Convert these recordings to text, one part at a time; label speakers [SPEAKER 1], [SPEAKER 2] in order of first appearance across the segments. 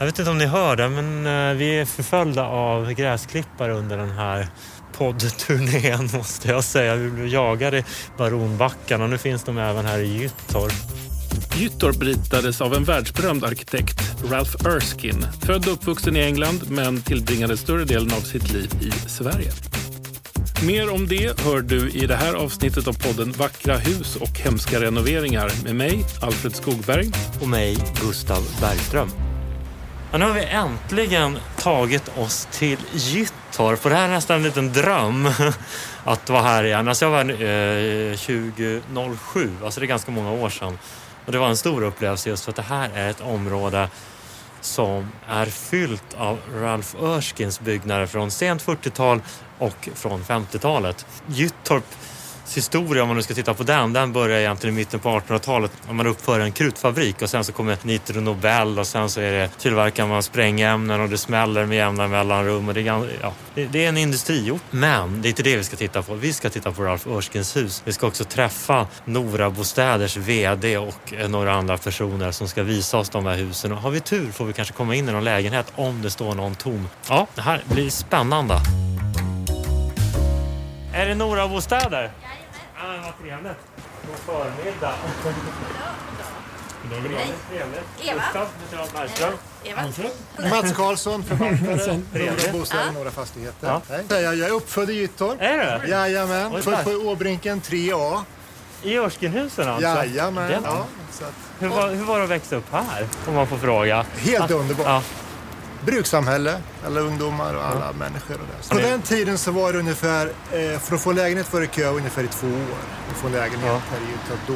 [SPEAKER 1] Jag vet inte om ni hör det, men eh, vi är förföljda av gräsklippare under den här poddturnén måste jag säga. Vi blev jagade i Baronbackarna och nu finns de även här i Gyttorp.
[SPEAKER 2] Gyttorp ritades av en världsberömd arkitekt, Ralph Erskine. Född och uppvuxen i England men tillbringade större delen av sitt liv i Sverige. Mer om det hör du i det här avsnittet av podden Vackra hus och hemska renoveringar med mig, Alfred Skogberg.
[SPEAKER 1] Och mig, Gustav Bergström. Ja, nu har vi äntligen tagit oss till Gyttorp och det här är nästan en liten dröm att vara här igen. Alltså jag var eh, 2007, alltså det är ganska många år sedan. Och det var en stor upplevelse just för att det här är ett område som är fyllt av Ralph Erskines byggnader från sent 40-tal och från 50-talet. Gyttorp historia, om man nu ska titta på den, den börjar egentligen i mitten på 1800-talet. när Man uppför en krutfabrik och sen så kommer Nitro Nobel och sen så är det tillverkar man sprängämnen och det smäller med jämna mellanrum. Och det, är, ja, det är en industriort. Men det är inte det vi ska titta på. Vi ska titta på Ralf Örskins hus. Vi ska också träffa Nora Bostäders VD och några andra personer som ska visa oss de här husen. Och har vi tur får vi kanske komma in i någon lägenhet om det står någon tom. Ja, det här blir spännande. Är det Nora Bostäder? Ja, vad trevligt. God förmiddag. Trevligt.
[SPEAKER 3] Eva.
[SPEAKER 1] Gustav Bergström.
[SPEAKER 3] Eva.
[SPEAKER 4] Mats Karlsson, förvaltare, Bostäder,
[SPEAKER 1] Ja.
[SPEAKER 4] Några Fastigheter.
[SPEAKER 1] Ja.
[SPEAKER 4] Hej. Jag är uppfödd i Gyttorp.
[SPEAKER 1] Är du?
[SPEAKER 4] Jajamän, född på Åbrinken 3A.
[SPEAKER 1] I Örskinhusen alltså?
[SPEAKER 4] Jajamän. Ja, så att,
[SPEAKER 1] Hur, var, hur var det att växa upp här? Om man får fråga.
[SPEAKER 4] helt underbart.
[SPEAKER 1] Ja.
[SPEAKER 4] Brukssamhälle, alla ungdomar och alla människor. Och det. På
[SPEAKER 1] Ja.
[SPEAKER 4] den tiden så var det ungefär, eh, för att få lägenhet var det kö ungefär i två år. Att få lägenhet
[SPEAKER 1] Ja.
[SPEAKER 4] här i Gyttorp då.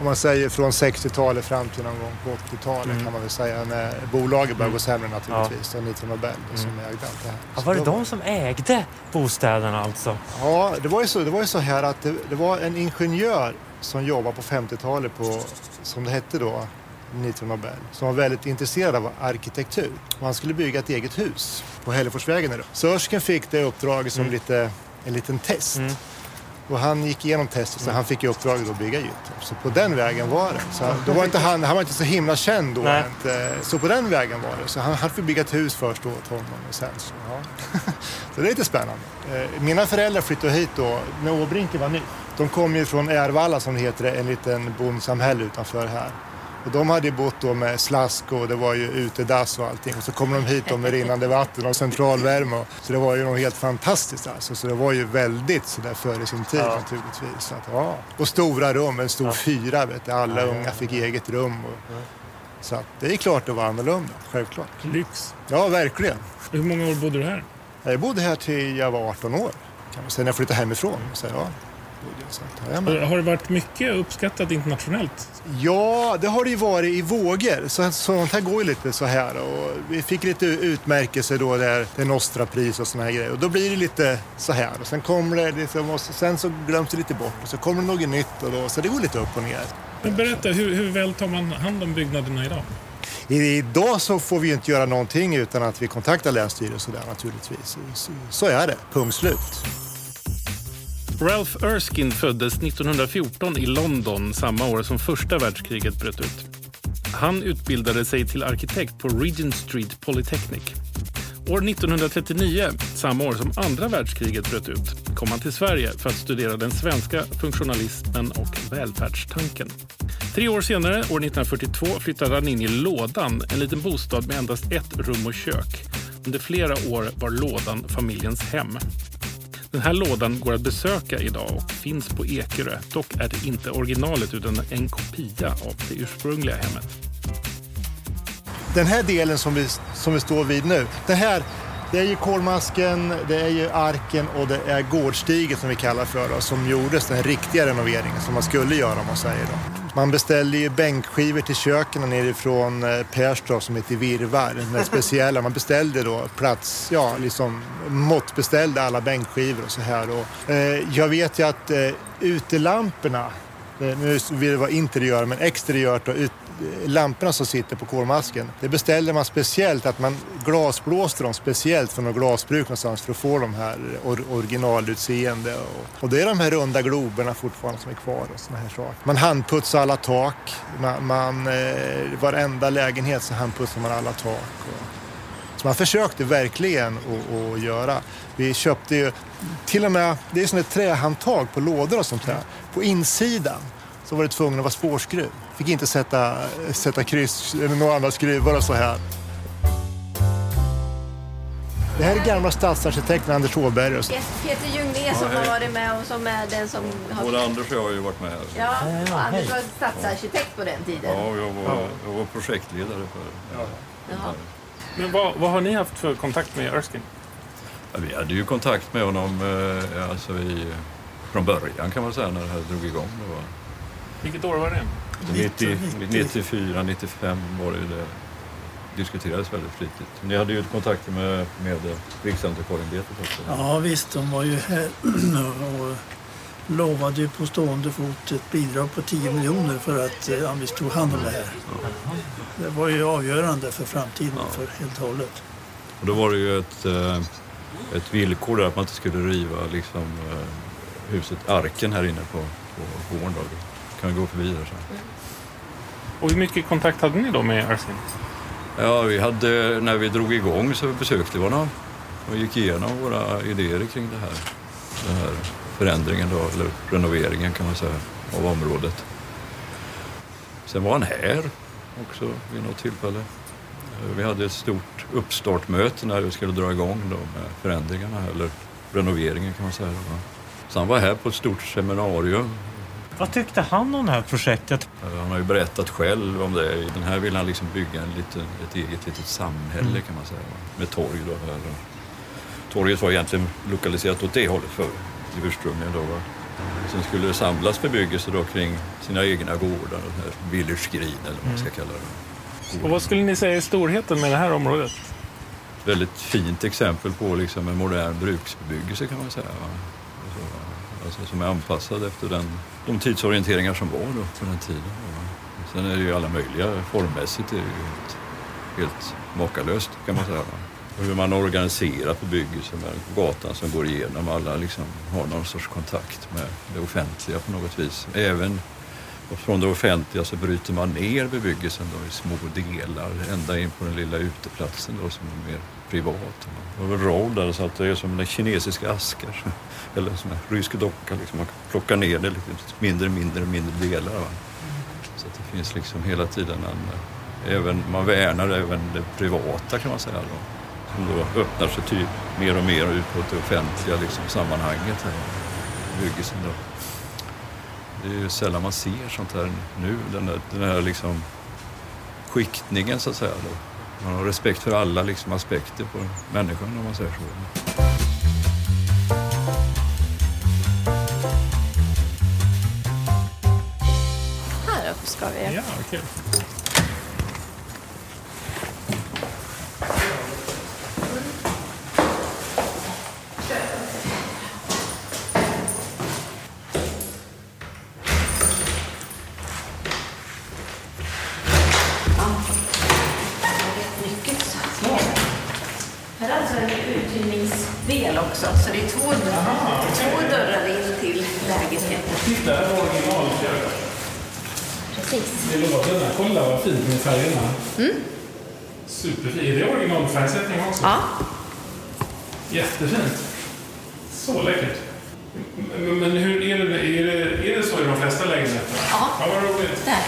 [SPEAKER 4] Om man säger från 60-talet fram till någon gång på 80-talet
[SPEAKER 1] Mm.
[SPEAKER 4] kan man väl säga när bolaget började gå sämre naturligtvis. Ja. Nitro Nobel som ägde allt det här.
[SPEAKER 1] Ja,
[SPEAKER 4] Så
[SPEAKER 1] var det de som ägde bostäderna alltså?
[SPEAKER 4] Ja, det var ju så, det var ju så här att det, det var en ingenjör som jobbade på 50-talet på, som det hette då, Nitro Nobel, som var väldigt intresserad av arkitektur. Och han skulle bygga ett eget hus på Hälleforsvägen. där då. Så Örsken fick det uppdraget som lite, en liten test.
[SPEAKER 1] Mm.
[SPEAKER 4] Och han gick igenom testet så han fick uppdraget att bygga Gyttorp. Så på den vägen var det. Så då var inte han, han var inte så himla känd då. Inte, så på den vägen var det. Så han, han fick bygga ett hus först åt honom och sen så, ja. så det är lite spännande. Eh, Mina föräldrar flyttade hit då när Åbrinken var ny. De kom ju från Ärvalla som det heter, en liten bondsamhälle utanför här. Och de hade ju bott då med slask och det var ju utedass och allting. Och så kom de hit med rinnande vatten och centralvärme. Så det var ju något helt fantastiskt alltså. Så det var ju väldigt sådär före sin tid
[SPEAKER 1] Ja.
[SPEAKER 4] naturligtvis. Så att, ja. Och stora rum, en stor fyra vet du. Alla
[SPEAKER 1] Ja, ja,
[SPEAKER 4] unga
[SPEAKER 1] ja.
[SPEAKER 4] fick eget rum. Och, Så att det är klart det var annorlunda, självklart.
[SPEAKER 2] Lyx.
[SPEAKER 4] Ja, verkligen.
[SPEAKER 2] Hur många år bodde du här?
[SPEAKER 4] Jag bodde här till jag var 18 år. Säga, när jag flyttade hemifrån. Så, ja,
[SPEAKER 2] Har det varit mycket uppskattat internationellt?
[SPEAKER 4] Ja, det har det ju varit i vågor. Så, sånt här går ju lite så här. Och vi fick lite utmärkelse då, där, det Nostra-pris och såna här grejer. Och då blir det lite så här. Och sen kommer det liksom, och sen så glöms det lite bort. Och så kommer det något nytt. Och då, så det går lite upp och ner.
[SPEAKER 2] Men berätta, hur, hur väl tar man hand om byggnaderna idag?
[SPEAKER 4] Idag så får vi inte göra någonting utan att vi kontaktar Länsstyrelsen där naturligtvis. Så, så är det, punkt slut.
[SPEAKER 2] Ralph Erskine föddes 1914 i London samma år som första världskriget bröt ut. Han utbildade sig till arkitekt på Regent Street Polytechnic. År 1939, samma år som andra världskriget bröt ut, kom han till Sverige för att studera den svenska funktionalismen och välfärdstanken. Tre år senare, år 1942, flyttade han in i Lådan, en liten bostad med endast ett rum och kök. Under flera år var Lådan familjens hem. Den här lådan går att besöka idag och finns på Ekerö. Dock är det inte originalet utan en kopia av det ursprungliga hemmet.
[SPEAKER 4] Den här delen som vi, som vi står vid nu, det här det är ju kolmasken, det är ju arken och det är gårdstigen som vi kallar för då, som gjordes den riktiga renoveringen som man skulle göra om man säger då. Man beställde ju bänkskivor till köken nerifrån eh, Perstorp som heter Virvar, den speciella. Man beställde då plats, ja liksom måttbeställde alla bänkskivor och så här. Och, eh, jag vet ju att eh, utelamporna Eh, Nu vill det vara interiör men exteriört och ut, lamporna som sitter på kolmasken, det beställde man speciellt att man glasblåste dem speciellt från något glasbruk någonstans för att få de här or originalutseende. Och, och det är de här runda globerna fortfarande som är kvar och såna här saker. Man handputsar alla tak. Man, man, eh, varenda lägenhet så handputsar man alla tak. Och, så man försökte verkligen att göra. Vi köpte ju till och med, det är sådana trähandtag på lådor och sånt där. På insidan så var det tvungen att vara spårskruv. Fick inte sätta, sätta kryss eller några andra skruvar och så här. Det här är gamla stadsarkitekten Anders Åberg.
[SPEAKER 3] Peter Ljunglé som har varit med och som är den som har...
[SPEAKER 5] Både Anders och jag har ju varit med här.
[SPEAKER 3] Ja, och Anders var stadsarkitekt på den tiden.
[SPEAKER 5] Ja, jag var, jag var projektledare för ja.
[SPEAKER 3] Jaha.
[SPEAKER 2] Men vad, vad har ni haft för kontakt med Erskine?
[SPEAKER 5] Ja, vi hade ju kontakt med honom eh, alltså i, från början kan man säga när det här drog igång. Det var
[SPEAKER 2] Vilket år var det?
[SPEAKER 5] 90, 94, 95 var det ju det diskuterades väldigt flitigt. Ni hade ju kontakter med, med Riksantikvarieämbetet också.
[SPEAKER 6] Ja visst, de var ju här och lovade ju på stående fot ett bidrag på 10 miljoner för att eh, vi tog hand om det här. Det var ju avgörande för framtiden för helt och hållet.
[SPEAKER 5] Och då var det ju ett, eh, ett villkor där att man inte skulle riva liksom, eh, huset Arken här inne på, på gården. Vi gå förbi där sen.
[SPEAKER 2] Och hur mycket kontakt hade ni då med Erskine?
[SPEAKER 5] Ja, vi hade, när vi drog igång så besökte vi honom och gick igenom våra idéer kring det här. Den här förändringen då, eller renoveringen kan man säga, av området. Sen var han här också vid något tillfälle. Vi hade ett stort uppstartmöte när vi skulle dra igång då med förändringarna, eller renoveringen kan man säga. Då. Så han var här på ett stort seminarium
[SPEAKER 1] Vad tyckte han om det här projektet?
[SPEAKER 5] Han har ju berättat själv om det. Den här vill han liksom bygga en liten, ett eget litet samhälle kan man säga. Med torg då. Här. Torget var egentligen lokaliserat åt det hållet förr, ursprungligen då. Va. Sen skulle det samlas bebyggelse då kring sina egna gårdar, Village Green eller vad man ska kalla det.
[SPEAKER 2] Och vad skulle ni säga är storheten med det här området?
[SPEAKER 5] Väldigt fint exempel på liksom en modern bruksbebyggelse kan man säga. Va. Alltså, som är anpassad efter den, de tidsorienteringar som var då på den tiden. Och Sen är det ju alla möjliga, formmässigt är det ju helt, helt makalöst kan man säga. Och hur man organiserar bebyggelsen med gatan som går igenom. Alla liksom har någon sorts kontakt med det offentliga på något vis. Även från det offentliga så bryter man ner bebyggelsen då i små delar ända in på den lilla uteplatsen då som är mer privat. Det var roll där så att det är som en kinesiska askar eller som en rysk docka. Liksom. Man plockar ner det lite mindre, mindre, mindre delar. Va? Så att det finns liksom hela tiden en, även, man värnar även det privata kan man säga då. Som då öppnar sig typ mer och mer ut mot det offentliga liksom, sammanhanget här. Då. Det är ju sällan man ser sånt här nu, den här, den här liksom skiktningen så att säga. Då. Man har respekt för alla liksom, aspekter på människan om man säger så.
[SPEAKER 3] Här uppe ska vi.
[SPEAKER 2] Ja, okej.
[SPEAKER 3] Här är alltså en uthyrningsdel också, det är två, två dörrar in till lägenheten.
[SPEAKER 2] Titta, här var originalkök.
[SPEAKER 3] Precis.
[SPEAKER 2] Det. Kolla vad fint med färgerna. Superfint. Är det originalfärgsättning också?
[SPEAKER 3] Ja,
[SPEAKER 2] Jättefint. Så läckert. Men, men hur är det, är, det, är det så i de flesta lägenheter?
[SPEAKER 3] Ja.
[SPEAKER 2] ja vad roligt.
[SPEAKER 3] där.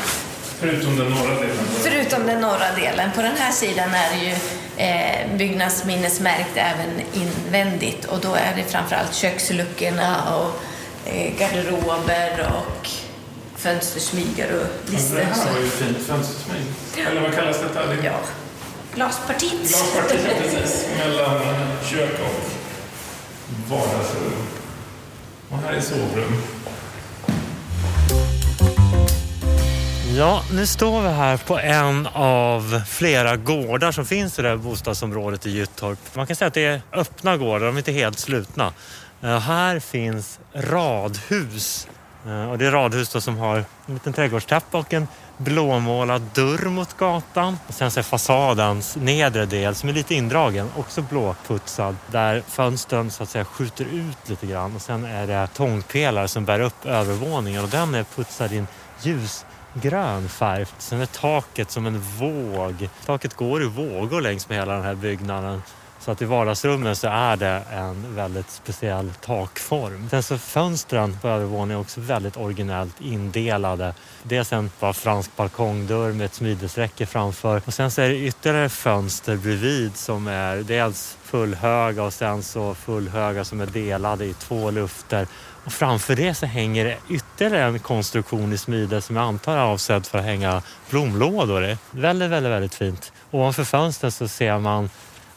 [SPEAKER 2] Förutom den norra delen.
[SPEAKER 3] Förutom den norra delen. På den här sidan är det ju eh, byggnadsminnesmärkt även invändigt och då är det framförallt köksluckorna och eh, garderober och fönstersmygar och lister.
[SPEAKER 2] det här var ju fint fönstersmyg. Eller vad kallas detta? Det
[SPEAKER 3] Ja, glaspartiet.
[SPEAKER 2] Glaspartiet precis. Mellan kök och vardagsrum. Och här är sovrum.
[SPEAKER 1] Ja, nu står vi här på en av flera gårdar som finns i det här bostadsområdet i Gyttorp. Man kan säga att det är öppna gårdar, de är inte helt slutna. Eh, här finns radhus. Eh, och det är radhus då som har en liten trädgårdstäppa och en blåmålad dörr mot gatan. Och sen så är fasadens nedre del som är lite indragen, också blåputsad. Där fönstren så att säga skjuter ut lite grann. Och sen är det tångpelare som bär upp övervåningen och den är putsad i en Grön färg. Sen är taket som en våg. Taket går i vågor längs med hela den här byggnaden. Så att i vardagsrummen så är det en väldigt speciell takform. Sen så fönstren på övervåningen är också väldigt originellt indelade. Dels en bara fransk balkongdörr med ett smidesräcke framför och sen så är det ytterligare fönster bredvid som är dels fullhöga och sen så fullhöga som är delade i två lufter. Och framför det så hänger det ytterligare en konstruktion i smide som jag antar är avsedd för att hänga blomlådor i. Väldigt, väldigt, väldigt fint. Ovanför fönstren så ser man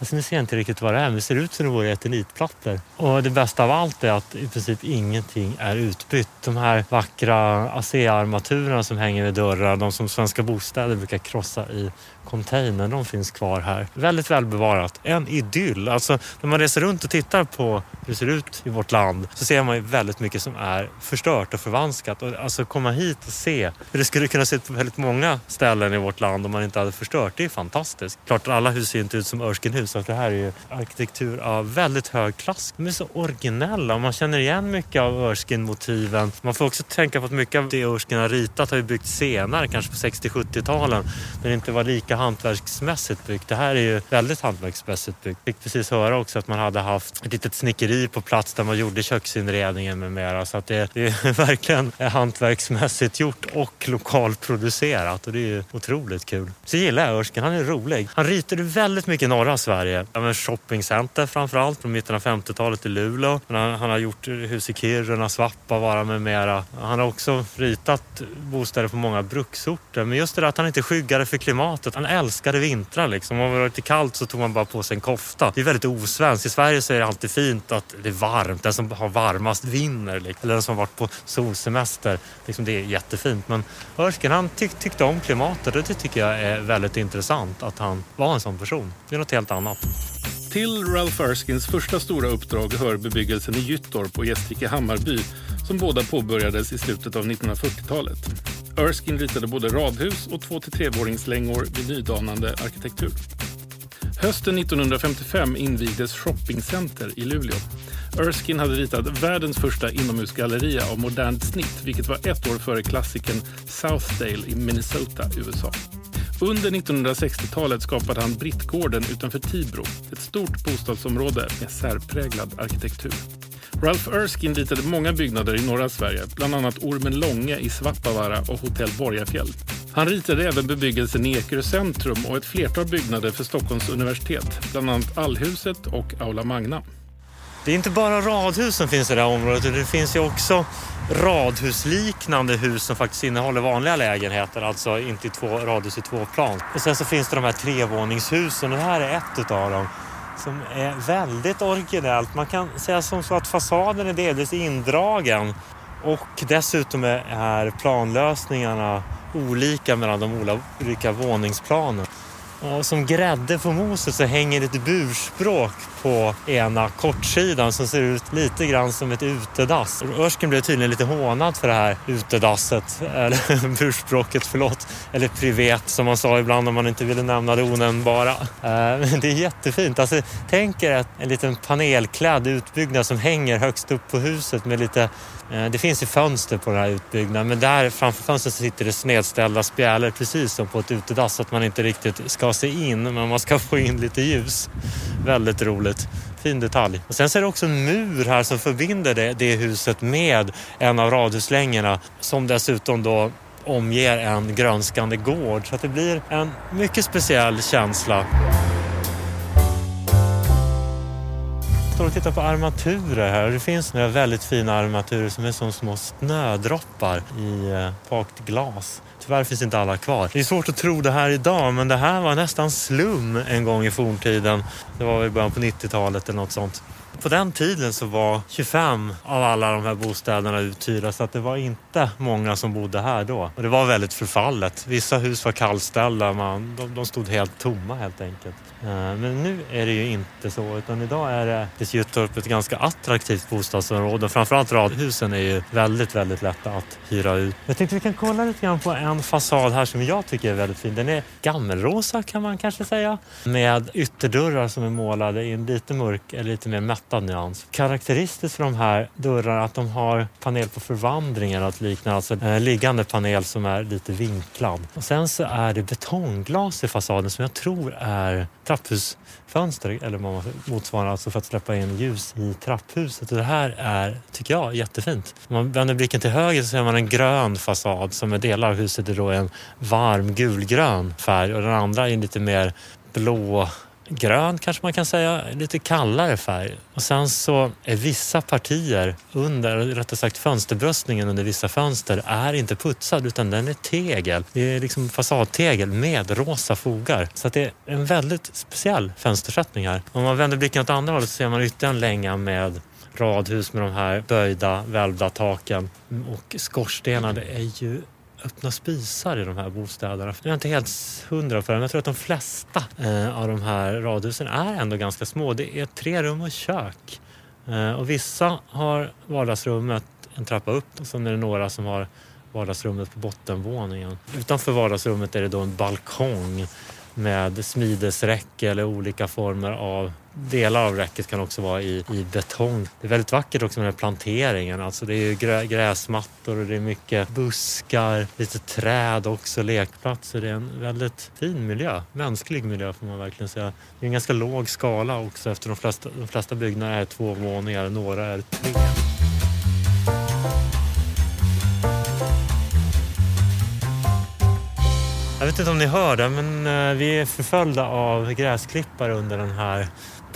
[SPEAKER 1] Alltså, nu ser jag inte riktigt vad det är, men det ser ut som det vore eternitplattor. Och det bästa av allt är att i princip ingenting är utbytt. De här vackra ASEA-armaturerna som hänger vid dörrar, de som Svenska Bostäder brukar krossa i containern, de finns kvar här. Väldigt välbevarat. En idyll. Alltså när man reser runt och tittar på hur det ser ut i vårt land så ser man ju väldigt mycket som är förstört och förvanskat. Och alltså komma hit och se hur det skulle kunna se ut på väldigt många ställen i vårt land om man inte hade förstört. Det är fantastiskt. Klart alla hus ser inte ut som Örskenhus. Så det här är ju arkitektur av väldigt hög klass. De är så originella och man känner igen mycket av Örskin-motiven. Man får också tänka på att mycket av det Örskin har ritat har ju byggts senare, kanske på 60-70-talen. När det inte var lika hantverksmässigt byggt. Det här är ju väldigt hantverksmässigt byggt. Jag fick precis höra också att man hade haft ett litet snickeri på plats där man gjorde köksinredningen med mera. Så att det, det är verkligen hantverksmässigt gjort och lokalproducerat och det är ju otroligt kul. Så gillar jag Erskine, han är rolig. Han ritade väldigt mycket i norra Sverige. Ja, men shoppingcenter framförallt från mitten av 50-talet i Luleå. Han, han har gjort hus i Kiruna, Svappavaara med mera. Han har också ritat bostäder på många bruksorter. Men just det där att han inte skyggade för klimatet. Han älskade vintrar liksom. Om det var lite kallt så tog man bara på sig en kofta. Det är väldigt osvenskt. I Sverige så är det alltid fint att det är varmt. Den som har varmast vinner. Liksom. Eller den som har varit på solsemester. Liksom, det är jättefint. Men Örsken han tyck, tyckte om klimatet och det tycker jag är väldigt intressant att han var en sån person. Det är något helt annat.
[SPEAKER 2] Till Ralph Erskines första stora uppdrag hör bebyggelsen i Gyttorp och Gästrike Hammarby som båda påbörjades i slutet av 1940-talet. Erskine ritade både radhus och två till trevåningslängor vid nydanande arkitektur. Hösten 1955 invigdes shoppingcenter i Luleå. Erskine hade ritat världens första inomhusgalleria av modernt snitt vilket var ett år före klassikern Southdale i Minnesota, USA. Under 1960-talet skapade han Brittgården utanför Tibro, ett stort bostadsområde med särpräglad arkitektur. Ralph Erskine ritade många byggnader i norra Sverige, bland annat Ormen Långe i Svappavaara och Hotell Borgafjäll. Han ritade även bebyggelsen i Ekerö centrum och ett flertal byggnader för Stockholms universitet, bland annat Allhuset och Aula Magna.
[SPEAKER 1] Det är inte bara radhus som finns i det här området, det finns ju också radhusliknande hus som faktiskt innehåller vanliga lägenheter, alltså inte i två radhus i två plan. Och sen så finns det de här trevåningshusen och det här är ett av dem som är väldigt originellt. Man kan säga som så att fasaden är delvis indragen och dessutom är planlösningarna olika mellan de olika våningsplanen. Och som grädde på moset så hänger ett burspråk på ena kortsidan som ser ut lite grann som ett utedass. Örsken blev tydligen lite hånad för det här utedasset, eller burspråket, förlåt, eller privet som man sa ibland om man inte ville nämna det onämnbara. Eh, men det är jättefint. Alltså, tänk er en liten panelklädd utbyggnad som hänger högst upp på huset med lite Eh, det finns ju fönster på den här utbyggnaden men där framför fönstret sitter det snedställda spjälor precis som på ett utedass så att man inte riktigt ska se in men man ska få in lite ljus. Väldigt roligt. Fin detalj. Och sen så är det också en mur här som förbinder det, det huset med en av radhuslängorna som dessutom då omger en grönskande gård. Så att det blir en mycket speciell känsla. Står och tittar på armaturer här. Det finns några väldigt fina armaturer som är som små snödroppar i eh, bakt glas. Tyvärr finns inte alla kvar. Det är svårt att tro det här idag men det här var nästan slum en gång i forntiden. Det var i början på 90-talet eller något sånt. På den tiden så var 25 av alla de här bostäderna uthyrda så att det var inte många som bodde här då. Och det var väldigt förfallet. Vissa hus var kallställda, man, de, de stod helt tomma helt enkelt. Eh, men nu är det ju inte så utan idag är det Gyttorp ett ganska attraktivt bostadsområde. Framförallt radhusen är ju väldigt, väldigt lätta att hyra ut. Jag tänkte vi kan kolla lite grann på en fasad här som jag tycker är väldigt fin. Den är gammelrosa kan man kanske säga med ytterdörrar som är målade i en lite mörk eller lite mer mättad nyans. Karaktäristiskt för de här dörrarna är att de har panel på förvandring eller något liknande, alltså en liggande panel som är lite vinklad. Och sen så är det betongglas i fasaden som jag tror är trapphusfönster eller vad man motsvarar alltså för att släppa in ljus i trapphuset. Och det här är, tycker jag, jättefint. Om man vänder blicken till höger så ser man en grön fasad som med delar av huset är då en varm gulgrön färg och den andra är lite mer blå grön kanske man kan säga, lite kallare färg. Och sen så är vissa partier under, eller rättare sagt fönsterbröstningen under vissa fönster är inte putsad utan den är tegel. Det är liksom fasadtegel med rosa fogar. Så att det är en väldigt speciell fönstersättning här. Om man vänder blicken åt andra hållet så ser man ytterligare en länga med radhus med de här böjda, välvda taken och skorstenarna. Det är ju öppna spisar i de här bostäderna. Jag är inte helt hundra för det, men jag tror att de flesta eh, av de här radhusen är ändå ganska små. Det är tre rum och kök. Eh, och vissa har vardagsrummet en trappa upp och sen är det några som har vardagsrummet på bottenvåningen. Utanför vardagsrummet är det då en balkong med smidesräcke eller olika former av Delar av räcket kan också vara i, i betong. Det är väldigt vackert också med den här planteringen. Alltså det är ju grä, gräsmattor och det är mycket buskar, lite träd också, lekplatser. Det är en väldigt fin miljö. Mänsklig miljö får man verkligen säga. Det är en ganska låg skala också efter de flesta, de flesta byggnader är två våningar, några är tre. Jag vet inte om ni hör det, men eh, vi är förföljda av gräsklippare under den här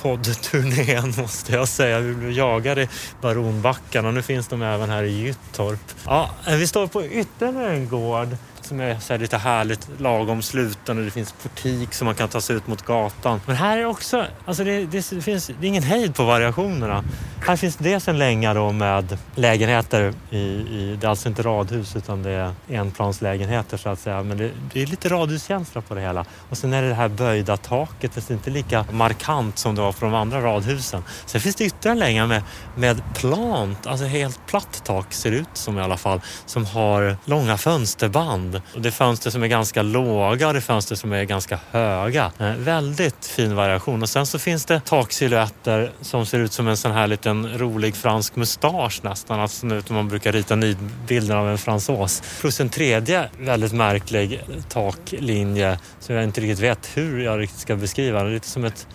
[SPEAKER 1] poddturnén måste jag säga. Vi blev jagade i Baronbackarna och nu finns de även här i Gyttorp. Ja, eh, vi står på ytterligare en gård som är så här lite härligt lagom sluten och det finns portik som man kan ta sig ut mot gatan. Men här är också, alltså det, det, finns, det är ingen hejd på variationerna. Här finns dels en länga då med lägenheter i, i, det är alltså inte radhus utan det är enplanslägenheter så att säga. Men det, det är lite radhuskänsla på det hela. Och sen är det det här böjda taket, det är inte lika markant som det var för de andra radhusen. Sen finns det ytterligare en länga med, med plant, alltså helt platt tak ser det ut som i alla fall, som har långa fönsterband. Och det är fönster som är ganska låga och det är fönster som är ganska höga. Eh, väldigt fin variation. Och sen så finns det taksilhuetter som ser ut som en sån här liten rolig fransk mustasch nästan. Alltså ut som man brukar rita nidbilden av en fransås. Plus en tredje väldigt märklig taklinje som jag inte riktigt vet hur jag riktigt ska beskriva. Det är lite som ett,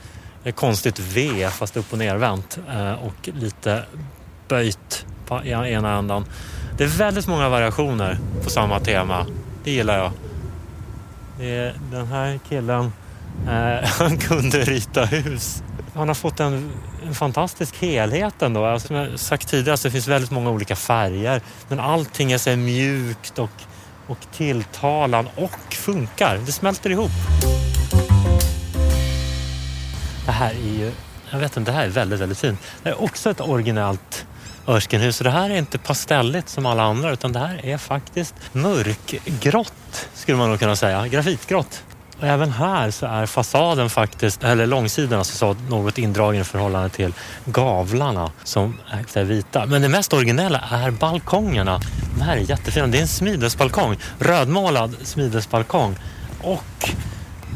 [SPEAKER 1] ett konstigt V fast upp och nervänt eh, och lite böjt på ena ändan. Det är väldigt många variationer på samma tema. Det gillar jag. Det den här killen, eh, han kunde rita hus. Han har fått en, en fantastisk helhet ändå. Alltså, som jag sagt tidigare så det finns väldigt många olika färger. Men allting är så mjukt och, och tilltalan och funkar. Det smälter ihop. Det här är ju, jag vet inte, det här är väldigt, väldigt fint. Det är också ett originellt Örskenhus. Och det här är inte pastelligt som alla andra utan det här är faktiskt mörkgrått skulle man nog kunna säga. Grafitgrått. Och även här så är fasaden faktiskt, eller långsidan alltså något indragen i förhållande till gavlarna som är vita. Men det mest originella är balkongerna. De här är jättefina. Det är en smidesbalkong, rödmålad smidesbalkong. Och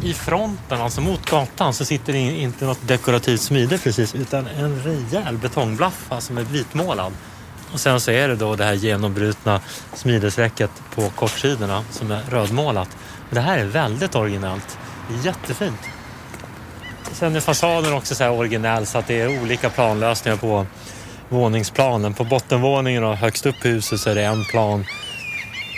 [SPEAKER 1] i fronten, alltså mot gatan, så sitter det inte något dekorativt smide precis utan en rejäl betongblaffa som är vitmålad. Och sen så är det då det här genombrutna smidesräcket på kortsidorna som är rödmålat. Det här är väldigt originellt. Jättefint. Sen är fasaden också så här originell så att det är olika planlösningar på våningsplanen. På bottenvåningen och högst upp i huset så är det en plan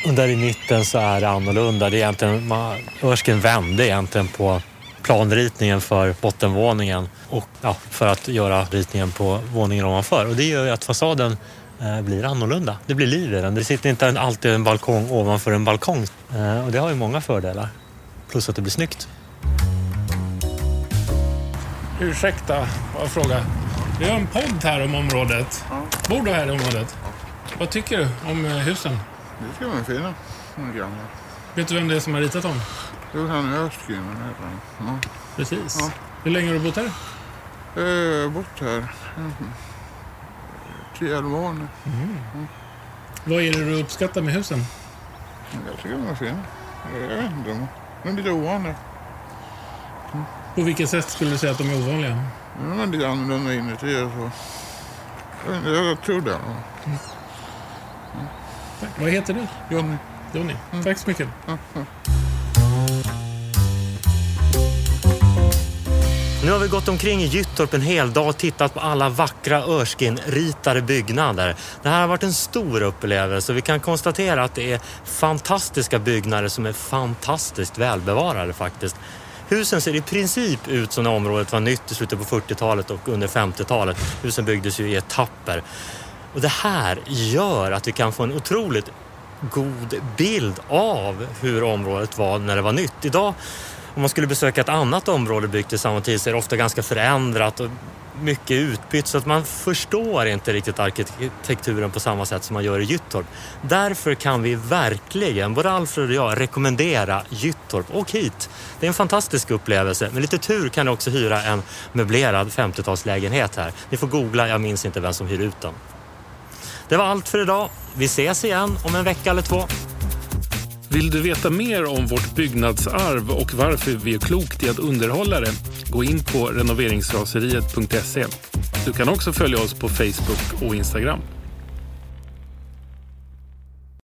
[SPEAKER 1] och där i mitten så är det annorlunda. Det är egentligen, man, Örsken vände egentligen på planritningen för bottenvåningen och ja, för att göra ritningen på våningen ovanför. Och det gör ju att fasaden eh, blir annorlunda. Det blir liv i den. Det sitter inte alltid en balkong ovanför en balkong. Eh, och det har ju många fördelar. Plus att det blir snyggt.
[SPEAKER 2] Ursäkta, bara fråga. Vi har en podd här om området. Bor du här i området? Vad tycker du om eh, husen?
[SPEAKER 7] Det ska vara fina. Gamla.
[SPEAKER 2] Vet du vem det är som har ritat dem?
[SPEAKER 7] Det var han Östgren han.
[SPEAKER 2] Precis.
[SPEAKER 7] Ja.
[SPEAKER 2] Hur länge har du bott här?
[SPEAKER 7] Ja. Jag har bott här mm, tio, elva år nu.
[SPEAKER 2] Vad är det du uppskattar med husen?
[SPEAKER 7] Jag tycker de är fina. Jag vet inte. de- är lite ovanliga.
[SPEAKER 2] På vilket sätt skulle du säga att de är ovanliga?
[SPEAKER 7] De är lite annorlunda inuti så. Jag, tror det.
[SPEAKER 2] Tack. Vad heter du?
[SPEAKER 7] Johnny.
[SPEAKER 2] Jonny. Tack så mycket.
[SPEAKER 1] Nu har vi gått omkring i Gyttorp en hel dag och tittat på alla vackra Örskin-ritade byggnader. Det här har varit en stor upplevelse och vi kan konstatera att det är fantastiska byggnader som är fantastiskt välbevarade faktiskt. Husen ser i princip ut som när området var nytt i slutet på 40-talet och under 50-talet. Husen byggdes ju i etapper. Och det här gör att vi kan få en otroligt god bild av hur området var när det var nytt. Idag om man skulle besöka ett annat område byggt i samma tid så är det ofta ganska förändrat och mycket utbytt så att man förstår inte riktigt arkitekturen på samma sätt som man gör i Gyttorp. Därför kan vi verkligen, både Alfred och jag, rekommendera Gyttorp. Åk hit! Det är en fantastisk upplevelse. Med lite tur kan du också hyra en möblerad 50-talslägenhet här. Ni får googla, jag minns inte vem som hyr ut den. Det var allt för idag. Vi ses igen om en vecka eller två.
[SPEAKER 2] Vill du veta mer om vårt byggnadsarv och varför vi är klokt i att underhålla det? Gå in på renoveringsraseriet.se. Du kan också följa oss på Facebook och Instagram.